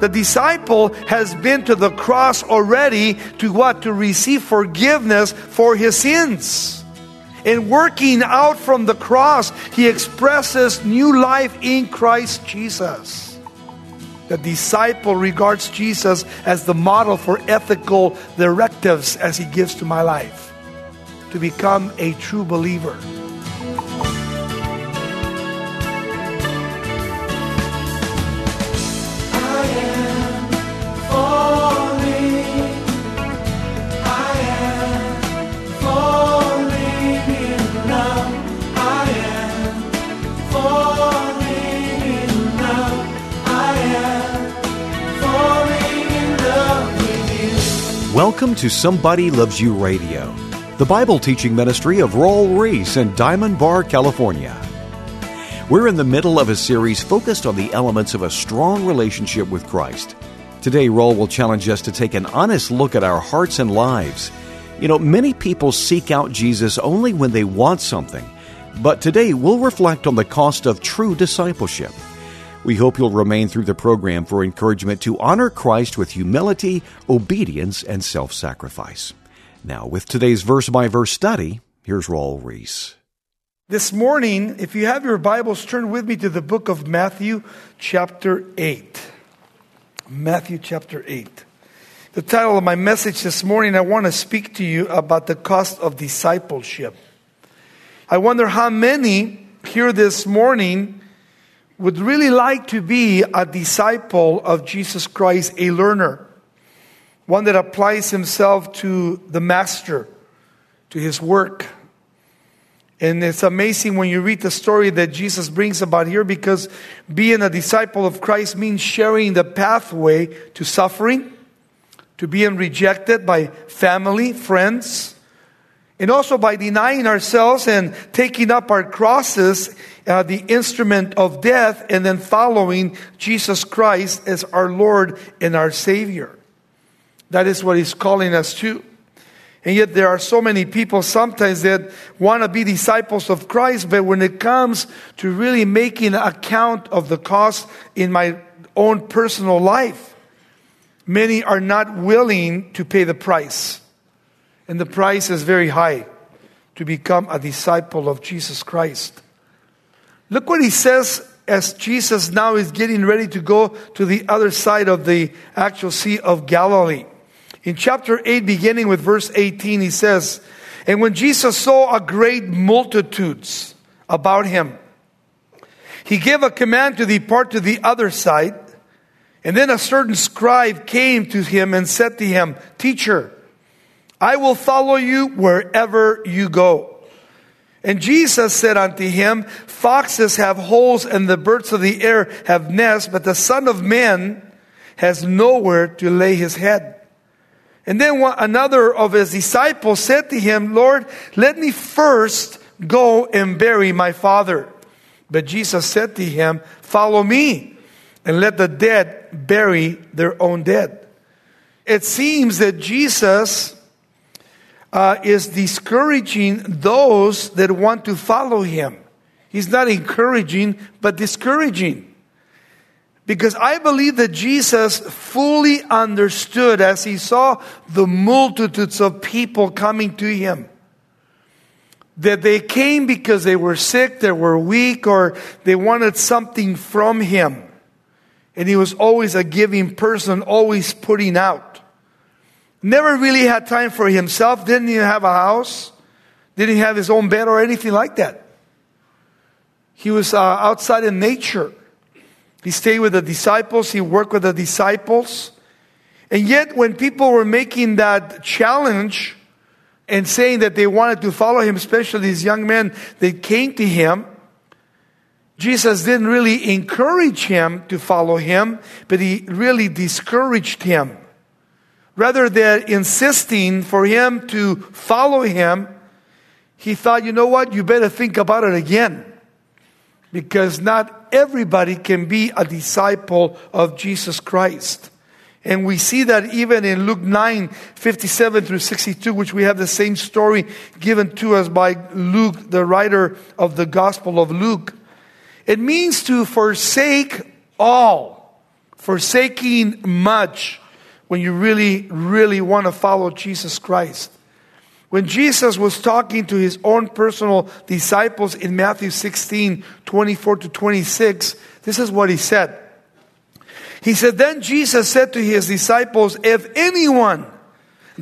The disciple has been to the cross already to what? To receive forgiveness for his sins. In working out from the cross, he expresses new life in Christ Jesus. The disciple regards Jesus as the model for ethical directives as he gives to my life to become a true believer. Welcome to Somebody Loves You Radio, the Bible teaching ministry of Raul Ries in Diamond Bar, California. We're in the middle of a series focused on the elements of a strong relationship with Christ. Today, Raul will challenge us to take an honest look at our hearts and lives. You know, many people seek out Jesus only when they want something, but today we'll reflect on the cost of true discipleship. We hope you'll remain through the program for encouragement to honor Christ with humility, obedience, and self sacrifice. Now, with today's verse by verse study, here's Raul Ries. This morning, if you have your Bibles, turn with me to the book of Matthew, chapter 8. Matthew, chapter 8. The title of my message this morning, I want to speak to you about the cost of discipleship. I wonder how many here this morning would really like to be a disciple of Jesus Christ, a learner, one that applies himself to the master, to his work. And it's amazing when you read the story that Jesus brings about here because being a disciple of Christ means sharing the pathway to suffering, to being rejected by family, friends, and also by denying ourselves and taking up our crosses, uh, the instrument of death, and then following Jesus Christ as our Lord and our Savior. That is what He's calling us to. And yet, there are so many people sometimes that want to be disciples of Christ, but when it comes to really making account of the cost in my own personal life, many are not willing to pay the price. And the price is very high to become a disciple of Jesus Christ. Look what he says as Jesus now is getting ready to go to the other side of the actual Sea of Galilee. In chapter 8, beginning with verse 18, he says, And when Jesus saw a great multitudes about him, he gave a command to depart to the other side. And then a certain scribe came to him and said to him, Teacher, I will follow you wherever you go. And Jesus said unto him, Foxes have holes and the birds of the air have nests, but the Son of Man has nowhere to lay his head. And then one, another of his disciples said to him, Lord, let me first go and bury my father. But Jesus said to him, Follow me and let the dead bury their own dead. It seems that Jesus uh, is discouraging those that want to follow him. He's not encouraging, but discouraging. Because I believe that Jesus fully understood as he saw the multitudes of people coming to him. That they came because they were sick, they were weak, or they wanted something from him. And he was always a giving person, always putting out. Never really had time for himself, didn't even have a house, didn't have his own bed or anything like that. He was uh, outside in nature. He stayed with the disciples, he worked with the disciples. And yet, when people were making that challenge and saying that they wanted to follow him, especially these young men that came to him, Jesus didn't really encourage him to follow him, but he really discouraged him rather than insisting for him to follow him, he thought, you know what, you better think about it again. Because not everybody can be a disciple of Jesus Christ. And we see that even in Luke 9, 57 through 62, which we have the same story given to us by Luke, the writer of the Gospel of Luke. It means to forsake all forsaking much when you really, really want to follow Jesus Christ. When Jesus was talking to his own personal disciples in Matthew 16, 24 to 26, this is what he said. He said, Then Jesus said to his disciples, If anyone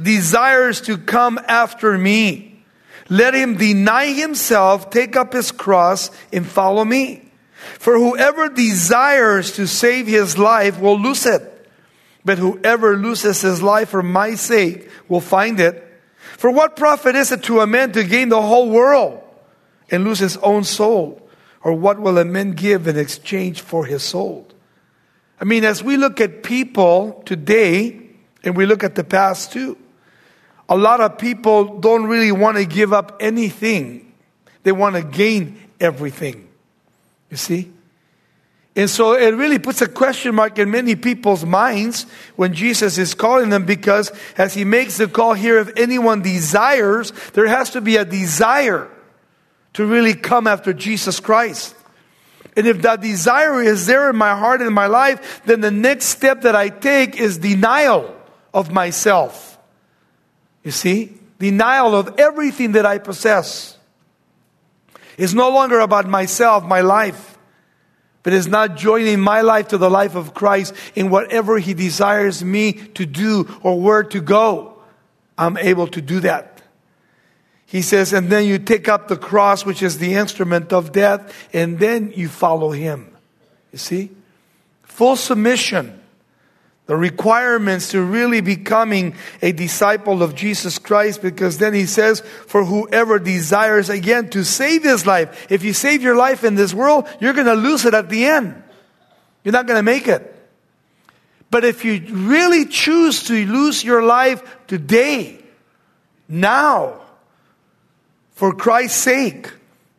desires to come after me, let him deny himself, take up his cross, and follow me. For whoever desires to save his life will lose it. But whoever loses his life for my sake will find it. For what profit is it to a man to gain the whole world and lose his own soul? Or what will a man give in exchange for his soul? I mean, as we look at people today, and we look at the past too, a lot of people don't really want to give up anything. They want to gain everything. You see? And so it really puts a question mark in many people's minds when Jesus is calling them because as he makes the call here, if anyone desires, there has to be a desire to really come after Jesus Christ. And if that desire is there in my heart and in my life, then the next step that I take is denial of myself. You see? Denial of everything that I possess. It's no longer about myself, my life but is not joining my life to the life of Christ in whatever He desires me to do or where to go, I'm able to do that. He says, and then you take up the cross, which is the instrument of death, and then you follow Him. You see? Full submission the requirements to really becoming a disciple of Jesus Christ because then he says, for whoever desires again to save his life. If you save your life in this world, you're going to lose it at the end. You're not going to make it. But if you really choose to lose your life today, now, for Christ's sake,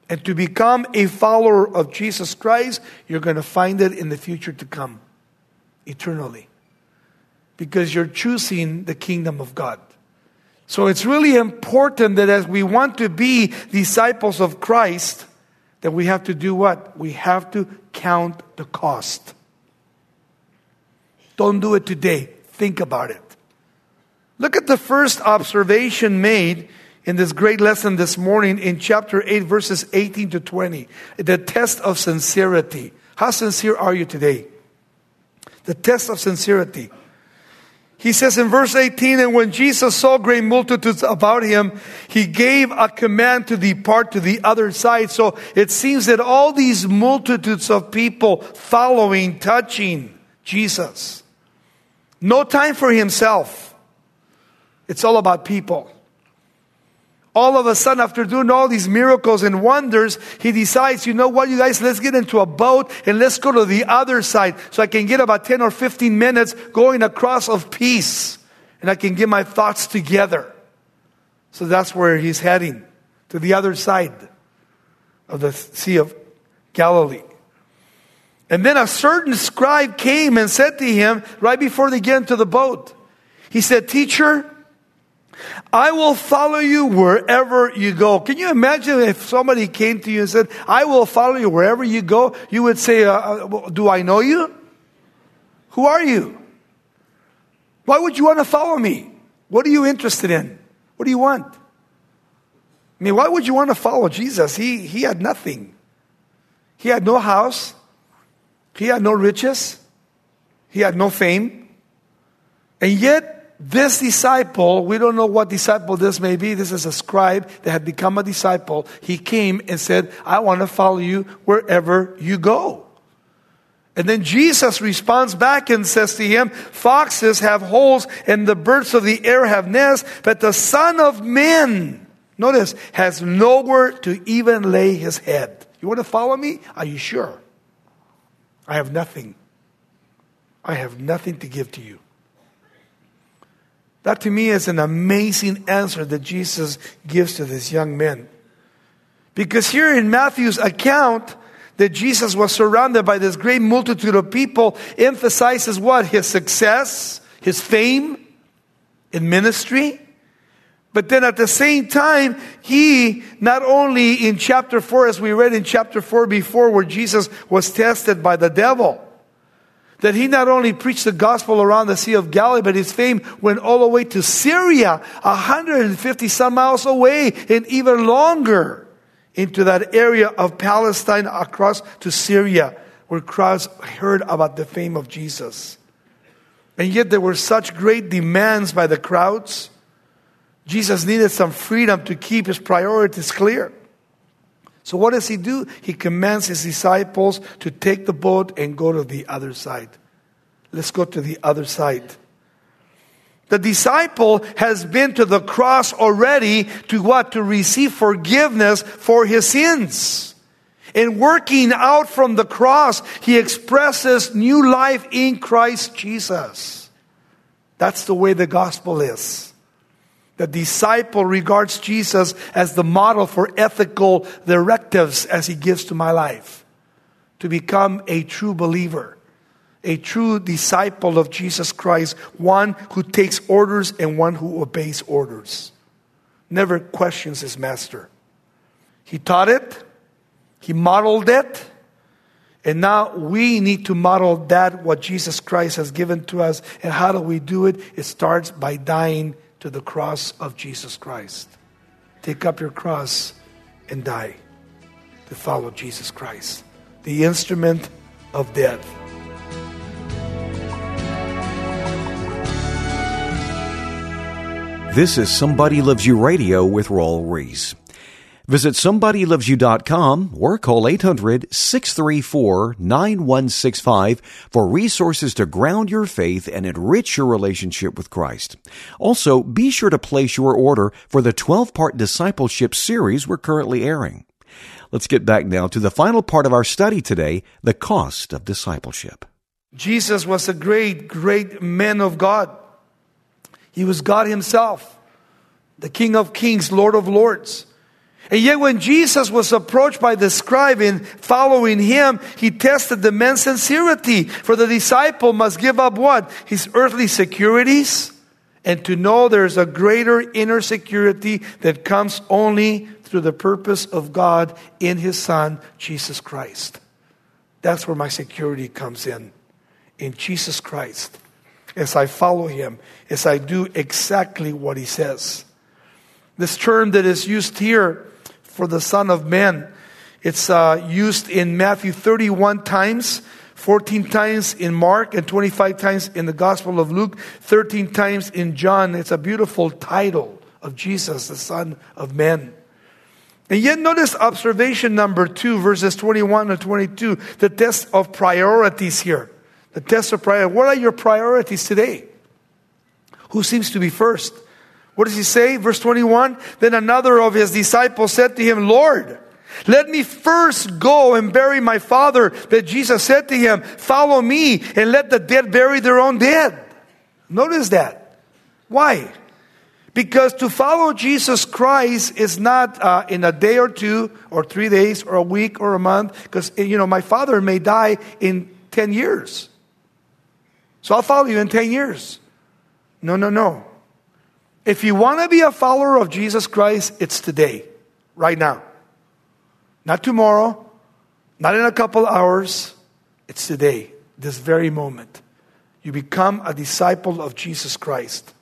and to become a follower of Jesus Christ, you're going to find it in the future to come, eternally because you're choosing the kingdom of God. So it's really important that as we want to be disciples of Christ, that we have to do what? We have to count the cost. Don't do it today. Think about it. Look at the first observation made in this great lesson this morning in chapter 8, verses 18 to 20. The test of sincerity. How sincere are you today? The test of sincerity. He says in verse 18, and when Jesus saw great multitudes about him, he gave a command to depart to the other side. So it seems that all these multitudes of people following, touching Jesus. No time for himself. It's all about people all of a sudden, after doing all these miracles and wonders, he decides, you know what, you guys, let's get into a boat and let's go to the other side so I can get about 10 or 15 minutes going across of peace and I can get my thoughts together. So that's where he's heading, to the other side of the Sea of Galilee. And then a certain scribe came and said to him, right before they get into the boat, he said, Teacher, I will follow you wherever you go. Can you imagine if somebody came to you and said, I will follow you wherever you go? You would say, uh, uh Do I know you? Who are you? Why would you want to follow me? What are you interested in? What do you want? I mean, why would you want to follow Jesus? He, he had nothing. He had no house. He had no riches. He had no fame. And yet, this disciple, we don't know what disciple this may be. This is a scribe that had become a disciple. He came and said, I want to follow you wherever you go. And then Jesus responds back and says to him, Foxes have holes and the birds of the air have nests, but the Son of Man, notice, has nowhere to even lay his head. You want to follow me? Are you sure? I have nothing. I have nothing to give to you. That to me is an amazing answer that Jesus gives to this young man. Because here in Matthew's account, that Jesus was surrounded by this great multitude of people emphasizes what? His success, his fame in ministry. But then at the same time, he not only in chapter 4, as we read in chapter 4 before, where Jesus was tested by the devil, that he not only preached the gospel around the Sea of Galilee, but his fame went all the way to Syria, 150 some miles away, and even longer into that area of Palestine across to Syria, where crowds heard about the fame of Jesus. And yet there were such great demands by the crowds. Jesus needed some freedom to keep his priorities clear. So what does he do? He commands his disciples to take the boat and go to the other side. Let's go to the other side. The disciple has been to the cross already to what? To receive forgiveness for his sins. In working out from the cross, he expresses new life in Christ Jesus. That's the way the gospel is. The disciple regards Jesus as the model for ethical directives as he gives to my life. To become a true believer, a true disciple of Jesus Christ, one who takes orders and one who obeys orders. Never questions his master. He taught it, he modeled it, and now we need to model that what Jesus Christ has given to us. And how do we do it? It starts by dying to the cross of Jesus Christ. Take up your cross and die to follow Jesus Christ, the instrument of death. This is Somebody Loves You Radio with Raul Ries. Visit somebodylovesyou.com or call 800 634 9165 for resources to ground your faith and enrich your relationship with Christ. Also, be sure to place your order for the 12 part discipleship series we're currently airing. Let's get back now to the final part of our study today the cost of discipleship. Jesus was a great, great man of God. He was God Himself, the King of Kings, Lord of Lords. And yet, when Jesus was approached by the scribe in following him, he tested the man's sincerity. For the disciple must give up what? His earthly securities and to know there's a greater inner security that comes only through the purpose of God in his Son, Jesus Christ. That's where my security comes in. In Jesus Christ. As I follow him, as I do exactly what he says. This term that is used here for the Son of Man. It's uh, used in Matthew 31 times, 14 times in Mark, and 25 times in the Gospel of Luke, 13 times in John. It's a beautiful title of Jesus, the Son of Man. And yet, notice observation number two, verses 21 to 22, the test of priorities here. The test of priority. What are your priorities today? Who seems to be first? What does he say? Verse 21 Then another of his disciples said to him, Lord, let me first go and bury my father. That Jesus said to him, Follow me and let the dead bury their own dead. Notice that. Why? Because to follow Jesus Christ is not uh, in a day or two, or three days, or a week, or a month. Because, you know, my father may die in 10 years. So I'll follow you in 10 years. No, no, no. If you want to be a follower of Jesus Christ, it's today, right now. Not tomorrow, not in a couple hours. It's today, this very moment. You become a disciple of Jesus Christ.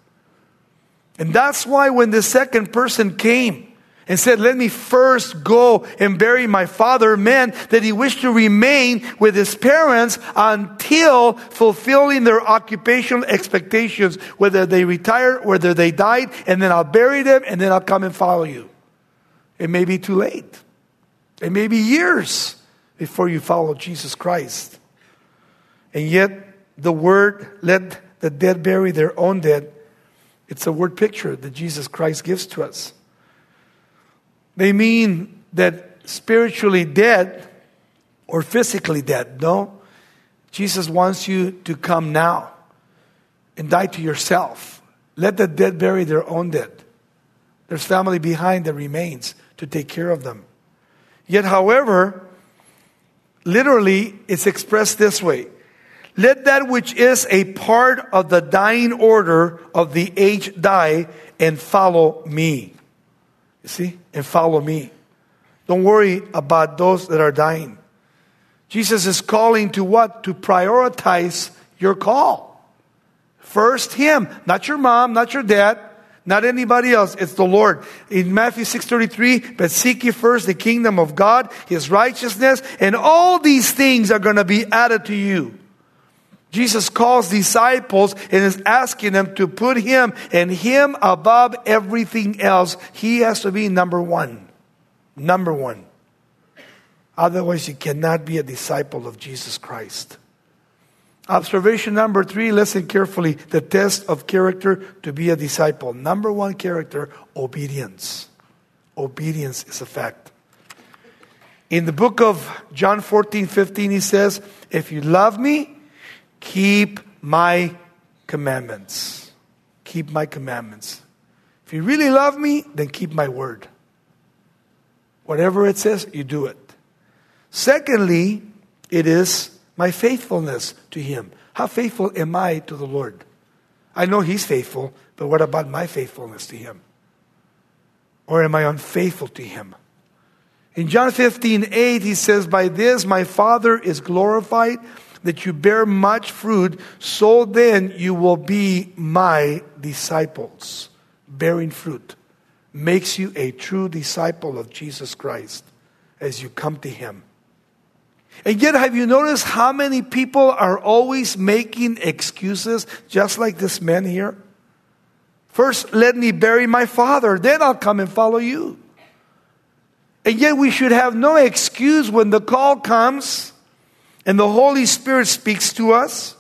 And that's why when the second person came, and said, Let me first go and bury my father, meant that he wished to remain with his parents until fulfilling their occupational expectations, whether they retired, whether they died, and then I'll bury them, and then I'll come and follow you. It may be too late. It may be years before you follow Jesus Christ. And yet, the word, let the dead bury their own dead, it's a word picture that Jesus Christ gives to us. They mean that spiritually dead or physically dead. No. Jesus wants you to come now and die to yourself. Let the dead bury their own dead. There's family behind that remains to take care of them. Yet, however, literally, it's expressed this way Let that which is a part of the dying order of the age die and follow me. You see? And follow me. Don't worry about those that are dying. Jesus is calling to what? To prioritize your call. First Him, not your mom, not your dad, not anybody else. It's the Lord. In Matthew 6.33, but seek ye first the kingdom of God, His righteousness, and all these things are going to be added to you. Jesus calls disciples and is asking them to put Him and Him above everything else. He has to be number one. Number one. Otherwise, you cannot be a disciple of Jesus Christ. Observation number three, listen carefully. The test of character to be a disciple. Number one character, obedience. Obedience is a fact. In the book of John 14, 15, he says, If you love me, keep my commandments. Keep my commandments. If you really love me, then keep my word. Whatever it says, you do it. Secondly, it is my faithfulness to Him. How faithful am I to the Lord? I know He's faithful, but what about my faithfulness to Him? Or am I unfaithful to Him? In John 15, 8, he says, By this my Father is glorified, that you bear much fruit, so then you will be my disciples. Bearing fruit makes you a true disciple of Jesus Christ as you come to Him. And yet, have you noticed how many people are always making excuses, just like this man here? First, let me bury my father, then I'll come and follow you. And yet, we should have no excuse when the call comes and the Holy Spirit speaks to us,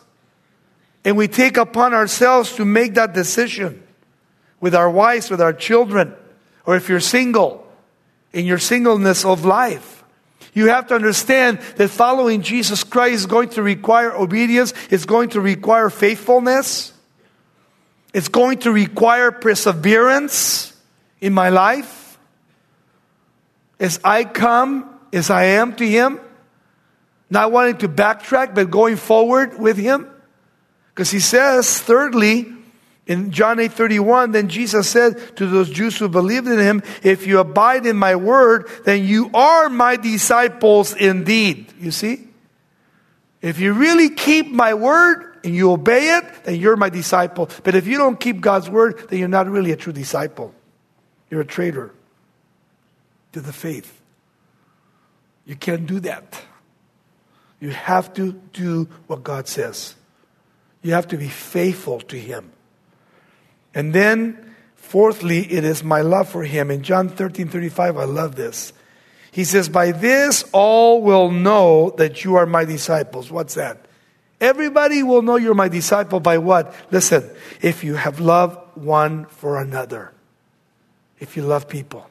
and we take upon ourselves to make that decision with our wives, with our children, or if you're single, in your singleness of life. You have to understand that following Jesus Christ is going to require obedience, it's going to require faithfulness, it's going to require perseverance in my life. As I come, as I am to Him, not wanting to backtrack, but going forward with Him. Because He says, thirdly, in John 8 31, then Jesus said to those Jews who believed in him, If you abide in my word, then you are my disciples indeed. You see? If you really keep my word and you obey it, then you're my disciple. But if you don't keep God's word, then you're not really a true disciple. You're a traitor to the faith. You can't do that. You have to do what God says. You have to be faithful to Him. And then, fourthly, it is my love for him. In John 13 35, I love this. He says, By this all will know that you are my disciples. What's that? Everybody will know you're my disciple by what? Listen, if you have love one for another, if you love people.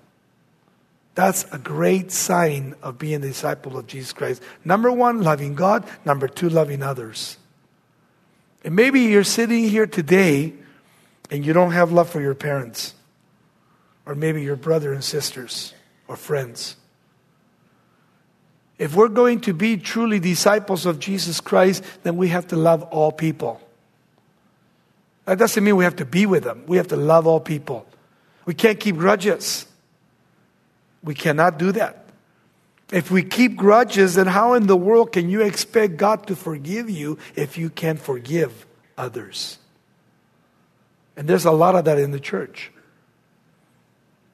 That's a great sign of being a disciple of Jesus Christ. Number one, loving God. Number two, loving others. And maybe you're sitting here today and you don't have love for your parents, or maybe your brother and sisters, or friends. If we're going to be truly disciples of Jesus Christ, then we have to love all people. That doesn't mean we have to be with them. We have to love all people. We can't keep grudges. We cannot do that. If we keep grudges, then how in the world can you expect God to forgive you if you can't forgive others? And there's a lot of that in the church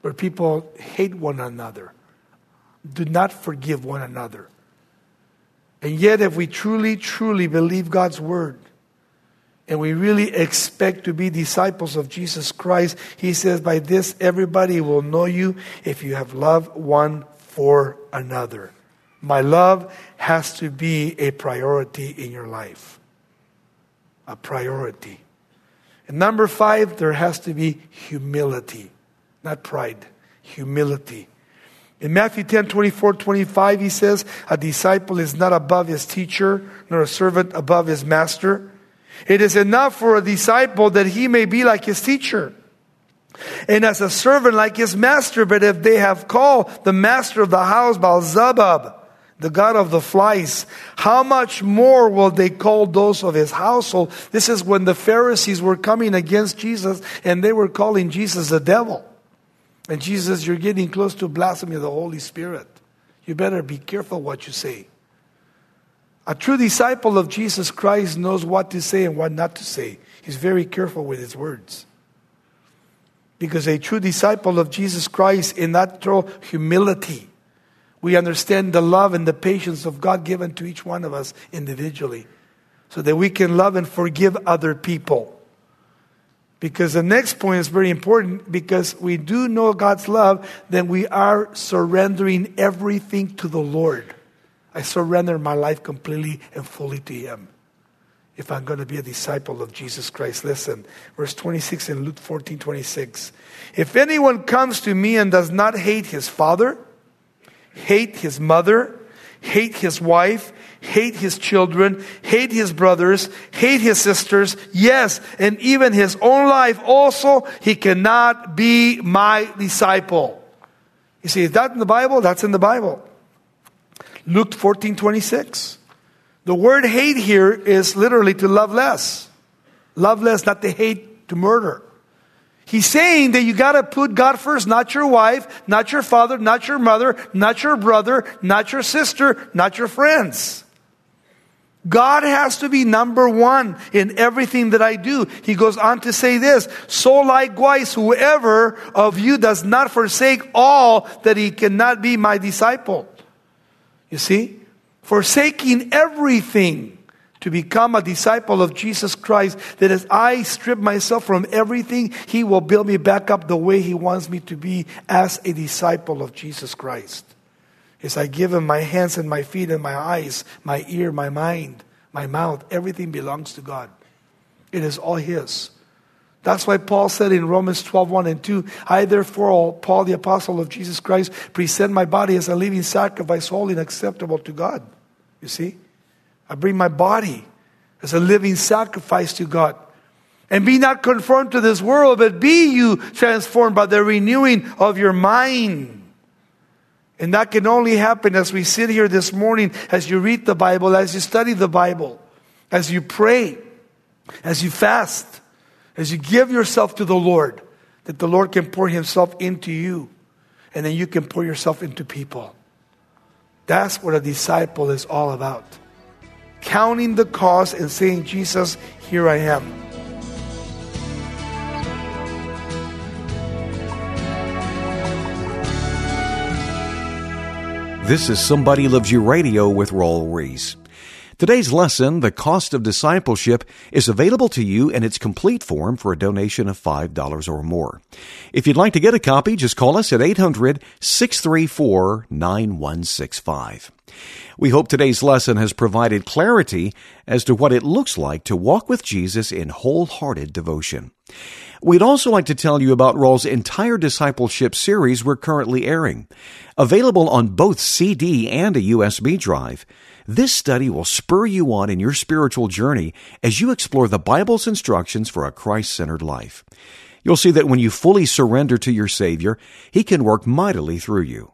where people hate one another, do not forgive one another. And yet, if we truly, truly believe God's word, and we really expect to be disciples of Jesus Christ, He says, By this everybody will know you if you have love one for another. My love has to be a priority in your life. A priority. And number five, there has to be humility, not pride, humility. In Matthew 10 24, 25, he says, A disciple is not above his teacher, nor a servant above his master. It is enough for a disciple that he may be like his teacher, and as a servant like his master. But if they have called the master of the house Beelzebub, the God of the flies, how much more will they call those of his household? This is when the Pharisees were coming against Jesus and they were calling Jesus the devil. And Jesus, you're getting close to blasphemy of the Holy Spirit. You better be careful what you say. A true disciple of Jesus Christ knows what to say and what not to say. He's very careful with his words. Because a true disciple of Jesus Christ, in natural humility, we understand the love and the patience of God given to each one of us individually so that we can love and forgive other people. Because the next point is very important because we do know God's love, then we are surrendering everything to the Lord. I surrender my life completely and fully to Him. If I'm going to be a disciple of Jesus Christ, listen, verse 26 in Luke 14 26. If anyone comes to me and does not hate his father, hate his mother, hate his wife, hate his children, hate his brothers, hate his sisters, yes, and even his own life also, he cannot be my disciple. You see, is that in the Bible? That's in the Bible. Luke 14 26. The word hate here is literally to love less. Love less, not to hate, to murder. He's saying that you got to put God first, not your wife, not your father, not your mother, not your brother, not your sister, not your friends. God has to be number one in everything that I do. He goes on to say this, so likewise, whoever of you does not forsake all that he cannot be my disciple. You see? Forsaking everything to become a disciple of Jesus Christ, that as I strip myself from everything, He will build me back up the way He wants me to be as a disciple of Jesus Christ. As I give Him my hands and my feet and my eyes, my ear, my mind, my mouth, everything belongs to God. It is all His. That's why Paul said in Romans 12, 1 and 2, I therefore, Paul the apostle of Jesus Christ, present my body as a living sacrifice, holy and acceptable to God. You see? I bring my body as a living sacrifice to God. And be not conformed to this world, but be you transformed by the renewing of your mind. And that can only happen as we sit here this morning, as you read the Bible, as you study the Bible, as you pray, as you fast, as you give yourself to the Lord, that the Lord can pour Himself into you, and then you can pour yourself into people. That's what a disciple is all about counting the cost and saying, Jesus, here I am. This is Somebody Loves You Radio with Raul Ries. Today's lesson, The Cost of Discipleship, is available to you in its complete form for a donation of $5 or more. If you'd like to get a copy, just call us at 800 634 9165. We hope today's lesson has provided clarity as to what it looks like to walk with Jesus in wholehearted devotion. We'd also like to tell you about Raul's entire discipleship series we're currently airing. Available on both CD and a USB drive, this study will spur you on in your spiritual journey as you explore the Bible's instructions for a Christ centered life. You'll see that when you fully surrender to your Savior, He can work mightily through you.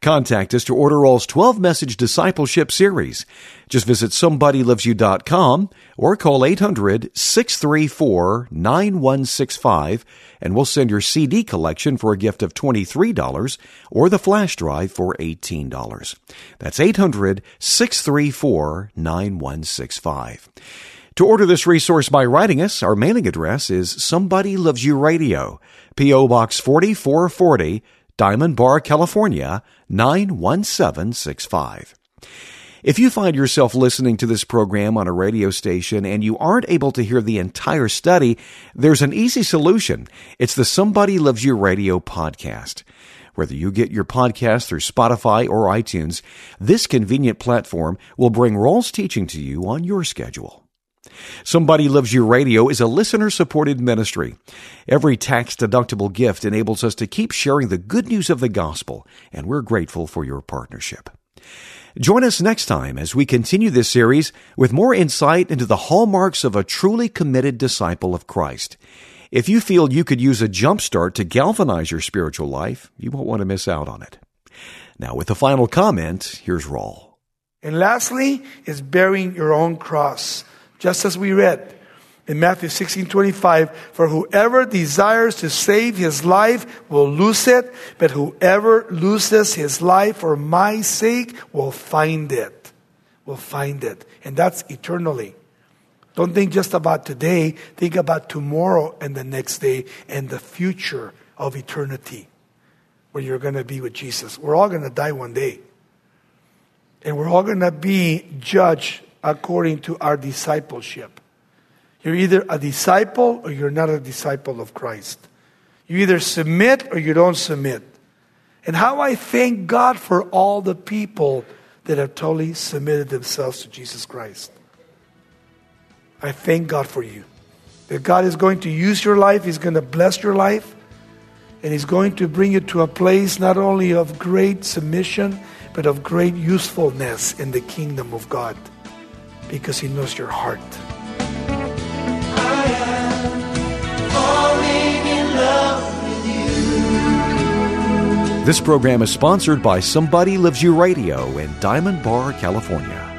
Contact us to order Raul's 12 message discipleship series. Just visit somebodylovesyou.com or call 800 634 9165 and we'll send your CD collection for a gift of $23 or the flash drive for $18. That's 800 634 9165. To order this resource by writing us, our mailing address is Somebody Loves You Radio, P.O. Box 4440, Diamond Bar, California 91765. If you find yourself listening to this program on a radio station and you aren't able to hear the entire study, there's an easy solution. It's the Somebody Loves You Radio podcast. Whether you get your podcast through Spotify or iTunes, this convenient platform will bring Raul's teaching to you on your schedule. Somebody Loves You Radio is a listener supported ministry. Every tax deductible gift enables us to keep sharing the good news of the gospel, and we're grateful for your partnership. Join us next time as we continue this series with more insight into the hallmarks of a truly committed disciple of Christ. If you feel you could use a jumpstart to galvanize your spiritual life, you won't want to miss out on it. Now, with the final comment, here's Raul. And lastly, is bearing your own cross just as we read in Matthew 16 25, for whoever desires to save his life will lose it, but whoever loses his life for my sake will find it. Will find it. And that's eternally. Don't think just about today, think about tomorrow and the next day and the future of eternity where you're going to be with Jesus. We're all going to die one day. And we're all going to be judged according to our discipleship. You're either a disciple or you're not a disciple of Christ. You either submit or you don't submit. And how I thank God for all the people that have totally submitted themselves to Jesus Christ. I thank God for you. That God is going to use your life, He's going to bless your life, and He's going to bring you to a place not only of great submission, but of great usefulness in the kingdom of God because He knows your heart. This program is sponsored by Somebody Loves You Radio in Diamond Bar, California.